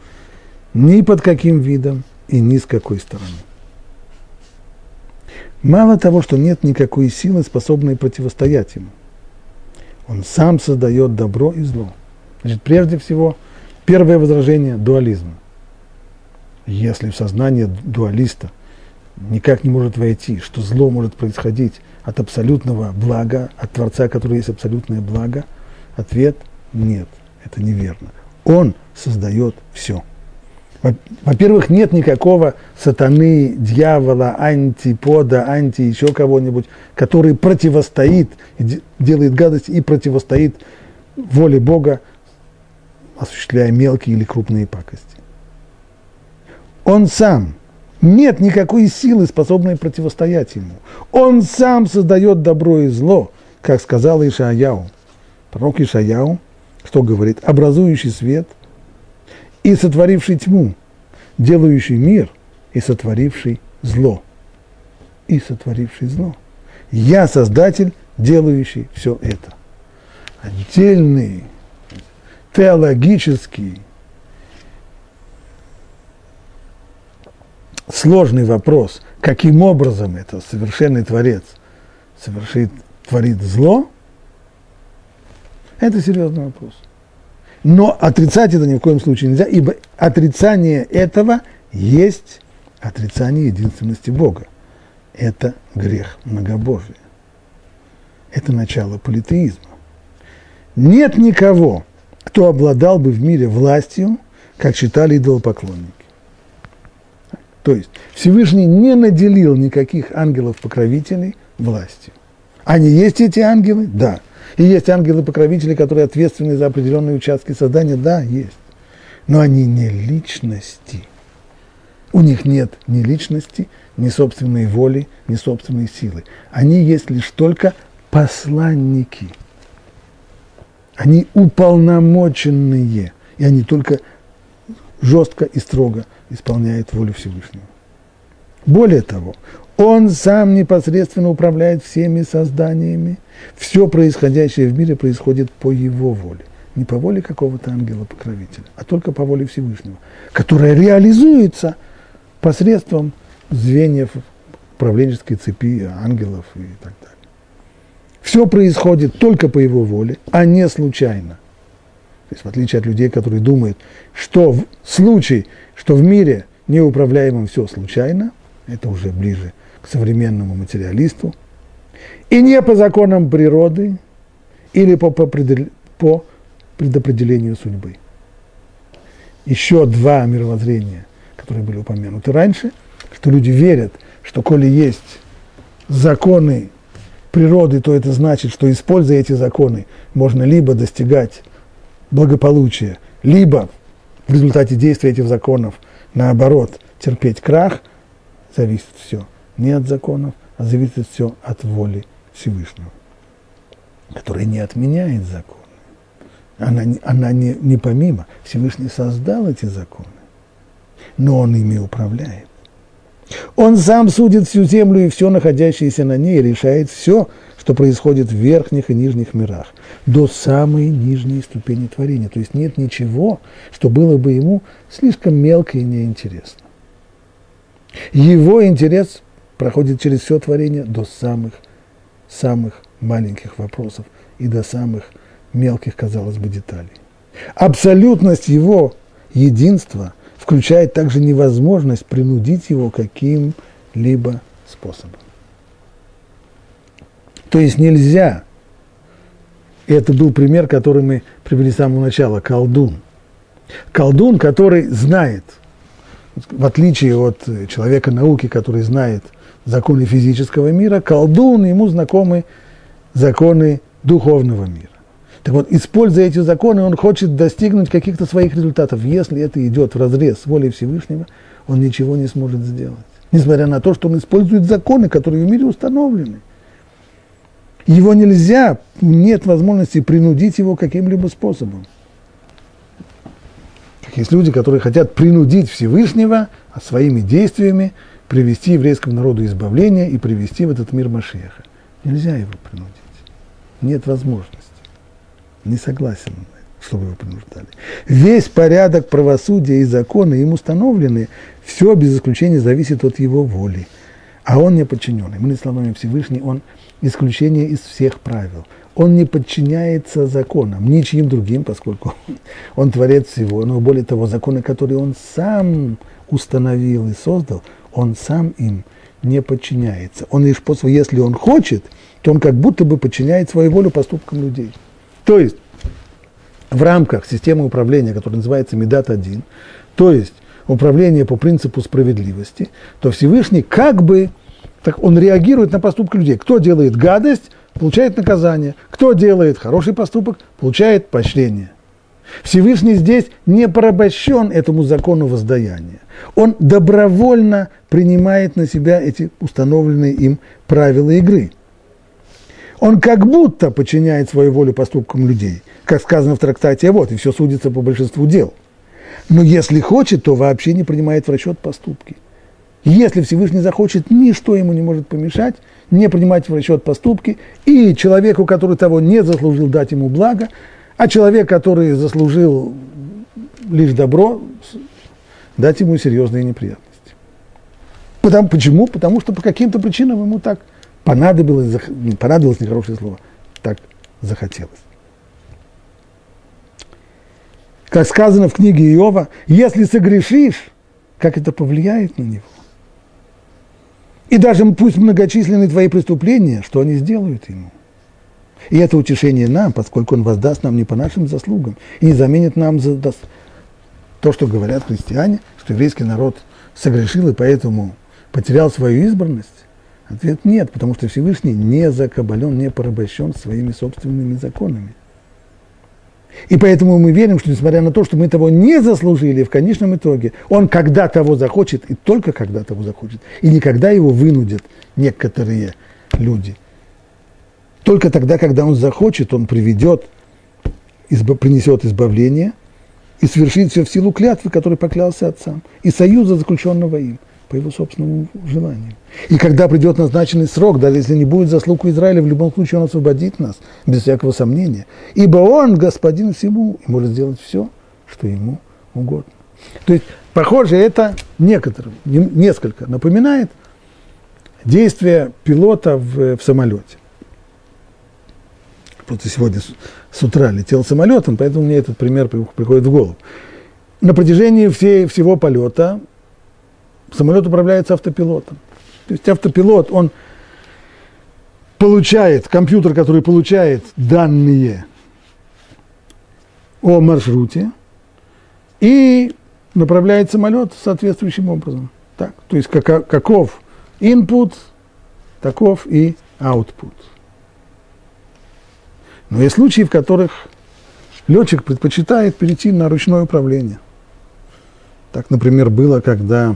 ни под каким видом и ни с какой стороны. Мало того, что нет никакой силы, способной противостоять ему – он сам создает добро и зло. Значит, прежде всего, первое возражение – дуализм. Если в сознание дуалиста никак не может войти, что зло может происходить от абсолютного блага, от Творца, который есть абсолютное благо, ответ – нет, это неверно. Он создает все – во-первых, нет никакого сатаны, дьявола, антипода, анти еще кого-нибудь, который противостоит, делает гадость и противостоит воле Бога, осуществляя мелкие или крупные пакости. Он сам, нет никакой силы, способной противостоять ему. Он сам создает добро и зло, как сказал Ишаяу. Пророк Ишаяу, что говорит, образующий свет – и сотворивший тьму, делающий мир и сотворивший зло. И сотворивший зло. Я создатель, делающий все это. Отдельный теологический сложный вопрос, каким образом это совершенный Творец совершит, творит зло, это серьезный вопрос. Но отрицать это ни в коем случае нельзя, ибо отрицание этого есть отрицание единственности Бога. Это грех многобожия. Это начало политеизма. Нет никого, кто обладал бы в мире властью, как считали идолопоклонники. То есть Всевышний не наделил никаких ангелов-покровителей властью. Они есть эти ангелы? Да. И есть ангелы-покровители, которые ответственны за определенные участки создания, да, есть. Но они не личности. У них нет ни личности, ни собственной воли, ни собственной силы. Они есть лишь только посланники. Они уполномоченные, и они только жестко и строго исполняют волю Всевышнего. Более того, он сам непосредственно управляет всеми созданиями. Все происходящее в мире происходит по его воле. Не по воле какого-то ангела-покровителя, а только по воле Всевышнего, которая реализуется посредством звеньев управленческой цепи ангелов и так далее. Все происходит только по его воле, а не случайно. То есть в отличие от людей, которые думают, что в случае, что в мире неуправляемом все случайно, это уже ближе к современному материалисту, и не по законам природы или по, по, по предопределению судьбы. Еще два мировоззрения, которые были упомянуты раньше, что люди верят, что коли есть законы природы, то это значит, что используя эти законы, можно либо достигать благополучия, либо в результате действия этих законов, наоборот, терпеть крах, зависит все не от законов, а зависит все от воли Всевышнего, который не отменяет законы. Она, она не, не помимо. Всевышний создал эти законы, но он ими управляет. Он сам судит всю землю и все находящееся на ней, решает все, что происходит в верхних и нижних мирах, до самой нижней ступени творения. То есть нет ничего, что было бы ему слишком мелко и неинтересно. Его интерес проходит через все творение до самых, самых маленьких вопросов и до самых мелких, казалось бы, деталей. Абсолютность его единства – включает также невозможность принудить его каким-либо способом. То есть нельзя, и это был пример, который мы привели с самого начала, колдун. Колдун, который знает, в отличие от человека науки, который знает законы физического мира, колдун, ему знакомы законы духовного мира. Так вот, используя эти законы, он хочет достигнуть каких-то своих результатов. Если это идет в разрез с волей Всевышнего, он ничего не сможет сделать. Несмотря на то, что он использует законы, которые в мире установлены. Его нельзя, нет возможности принудить его каким-либо способом. Есть люди, которые хотят принудить Всевышнего а своими действиями привести еврейскому народу избавление и привести в этот мир Машеха. Нельзя его принудить. Нет возможности не согласен, чтобы его принуждали. Весь порядок правосудия и законы им установлены, все без исключения зависит от его воли. А он не подчиненный. Мы словами Всевышний, он исключение из всех правил. Он не подчиняется законам, ничьим другим, поскольку он творец всего. Но более того, законы, которые он сам установил и создал, он сам им не подчиняется. Он лишь после, если он хочет, то он как будто бы подчиняет свою волю поступкам людей. То есть в рамках системы управления, которая называется Медат-1, то есть управление по принципу справедливости, то Всевышний как бы, так он реагирует на поступки людей. Кто делает гадость, получает наказание. Кто делает хороший поступок, получает поощрение. Всевышний здесь не порабощен этому закону воздаяния. Он добровольно принимает на себя эти установленные им правила игры – он как будто подчиняет свою волю поступкам людей, как сказано в трактате, вот, и все судится по большинству дел. Но если хочет, то вообще не принимает в расчет поступки. Если Всевышний захочет, ничто ему не может помешать, не принимать в расчет поступки, и человеку, который того не заслужил, дать ему благо, а человек, который заслужил лишь добро, дать ему серьезные неприятности. Потому, почему? Потому что по каким-то причинам ему так – понадобилось, понадобилось нехорошее слово, так захотелось. Как сказано в книге Иова, если согрешишь, как это повлияет на него. И даже пусть многочисленные твои преступления, что они сделают ему. И это утешение нам, поскольку он воздаст нам не по нашим заслугам и не заменит нам за то, что говорят христиане, что еврейский народ согрешил и поэтому потерял свою избранность. Ответ нет, потому что Всевышний не закабален, не порабощен своими собственными законами. И поэтому мы верим, что несмотря на то, что мы того не заслужили, в конечном итоге он когда того захочет, и только когда того захочет, и никогда его вынудят некоторые люди. Только тогда, когда он захочет, он приведет, изб, принесет избавление и совершит все в силу клятвы, которой поклялся отцам, и союза, заключенного им. по его собственному желанию. И когда придет назначенный срок, даже если не будет заслуг у Израиля, в любом случае он освободит нас, без всякого сомнения. Ибо он господин всему и может сделать все, что ему угодно. То есть, похоже, это некоторым, несколько напоминает действие пилота в, в самолете. Просто сегодня с, с утра летел самолетом, поэтому мне этот пример приходит в голову. На протяжении всей, всего полета самолет управляется автопилотом. То есть автопилот, он получает, компьютер, который получает данные о маршруте и направляет самолет соответствующим образом. Так, то есть как, каков input, таков и output. Но есть случаи, в которых летчик предпочитает перейти на ручное управление. Так, например, было, когда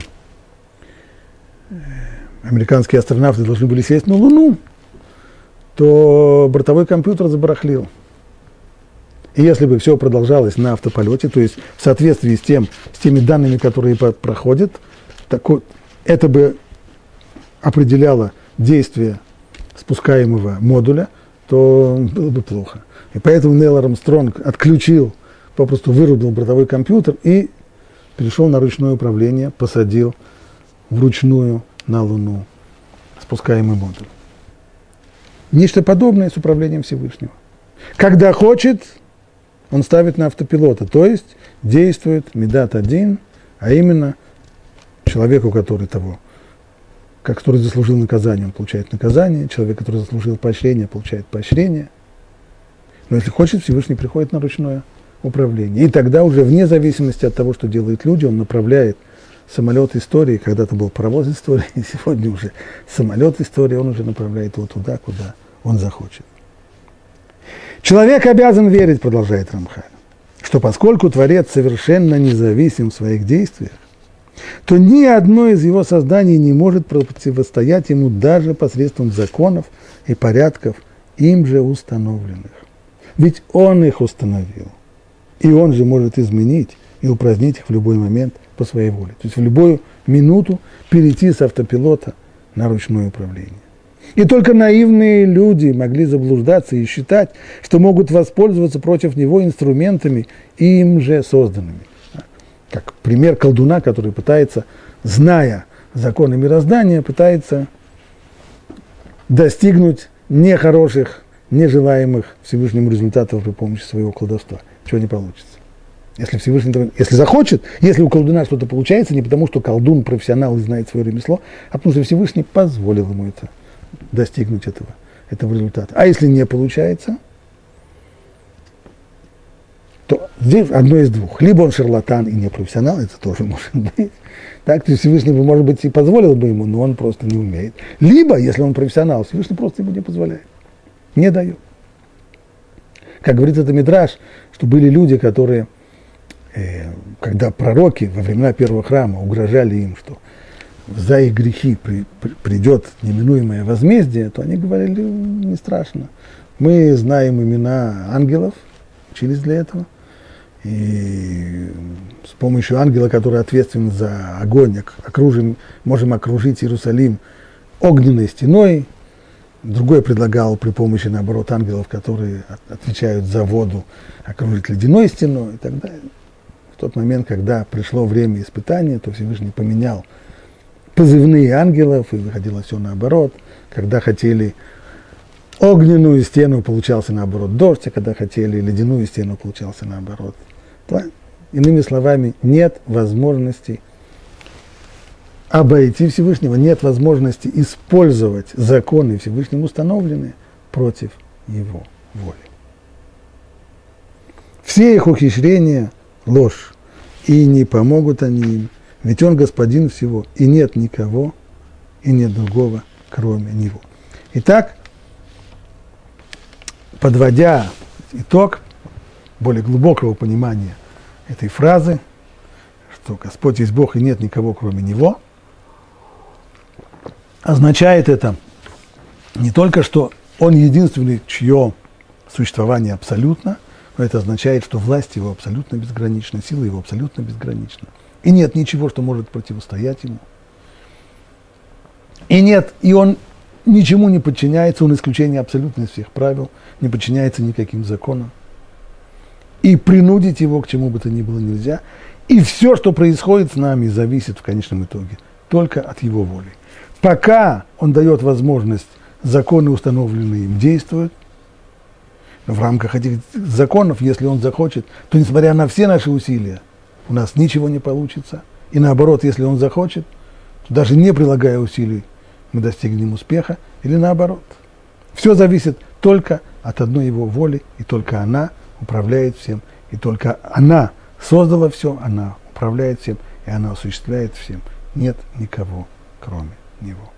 э, американские астронавты должны были сесть на Луну, то бортовой компьютер забарахлил. И если бы все продолжалось на автополете, то есть в соответствии с, тем, с теми данными, которые проходят, так, это бы определяло действие спускаемого модуля, то было бы плохо. И поэтому Нейл Армстронг отключил, попросту вырубил бортовой компьютер и перешел на ручное управление, посадил вручную на Луну спускаемый модуль. Нечто подобное с управлением Всевышнего. Когда хочет, он ставит на автопилота, то есть действует Медат один, а именно человеку, который того, который заслужил наказание, он получает наказание, человек, который заслужил поощрение, получает поощрение. Но если хочет, Всевышний приходит на ручное управление. И тогда уже вне зависимости от того, что делают люди, он направляет самолет истории, когда-то был паровоз истории, сегодня уже самолет истории, он уже направляет его туда, куда он захочет. Человек обязан верить, продолжает Рамхаль, что поскольку Творец совершенно независим в своих действиях, то ни одно из его созданий не может противостоять ему даже посредством законов и порядков, им же установленных. Ведь он их установил. И он же может изменить и упразднить их в любой момент по своей воле. То есть в любую минуту перейти с автопилота на ручное управление. И только наивные люди могли заблуждаться и считать, что могут воспользоваться против него инструментами, им же созданными. Как пример колдуна, который пытается, зная законы мироздания, пытается достигнуть нехороших, нежелаемых Всевышнему результатов при помощи своего колдовства. Чего не получится. Если Всевышний, если захочет, если у колдуна что-то получается, не потому что колдун профессионал и знает свое ремесло, а потому что Всевышний позволил ему это достигнуть этого, этого результата. А если не получается, то здесь одно из двух. Либо он шарлатан и не профессионал, это тоже может быть. Так, то Всевышний, может быть, и позволил бы ему, но он просто не умеет. Либо, если он профессионал, Всевышний просто ему не позволяет. Не дает. Как говорится это Мидраш, что были люди, которые, когда пророки во времена первого храма угрожали им, что за их грехи при, при, придет неминуемое возмездие, то они говорили, не страшно. Мы знаем имена ангелов, учились для этого, и с помощью ангела, который ответственен за огонь, окружим, можем окружить Иерусалим огненной стеной. Другой предлагал при помощи, наоборот, ангелов, которые отвечают за воду, окружить ледяной стеной и так далее. В тот момент, когда пришло время испытания, то Всевышний поменял позывные ангелов, и выходило все наоборот. Когда хотели огненную стену, получался наоборот дождь, а когда хотели ледяную стену, получался наоборот. Иными словами, нет возможности обойти Всевышнего, нет возможности использовать законы Всевышним установленные против его воли. Все их ухищрения – ложь, и не помогут они им, ведь он господин всего, и нет никого, и нет другого, кроме него. Итак, подводя итог более глубокого понимания этой фразы, что Господь есть Бог и нет никого, кроме Него, означает это не только, что Он единственный, чье существование абсолютно, но это означает, что власть Его абсолютно безгранична, сила Его абсолютно безгранична – и нет ничего, что может противостоять ему. И нет, и он ничему не подчиняется, он исключение абсолютно из всех правил, не подчиняется никаким законам. И принудить его к чему бы то ни было нельзя. И все, что происходит с нами, зависит в конечном итоге только от его воли. Пока он дает возможность, законы, установленные им, действуют, в рамках этих законов, если он захочет, то несмотря на все наши усилия, у нас ничего не получится. И наоборот, если он захочет, то даже не прилагая усилий, мы достигнем успеха, или наоборот. Все зависит только от одной его воли, и только она управляет всем, и только она создала все, она управляет всем, и она осуществляет всем. Нет никого, кроме него.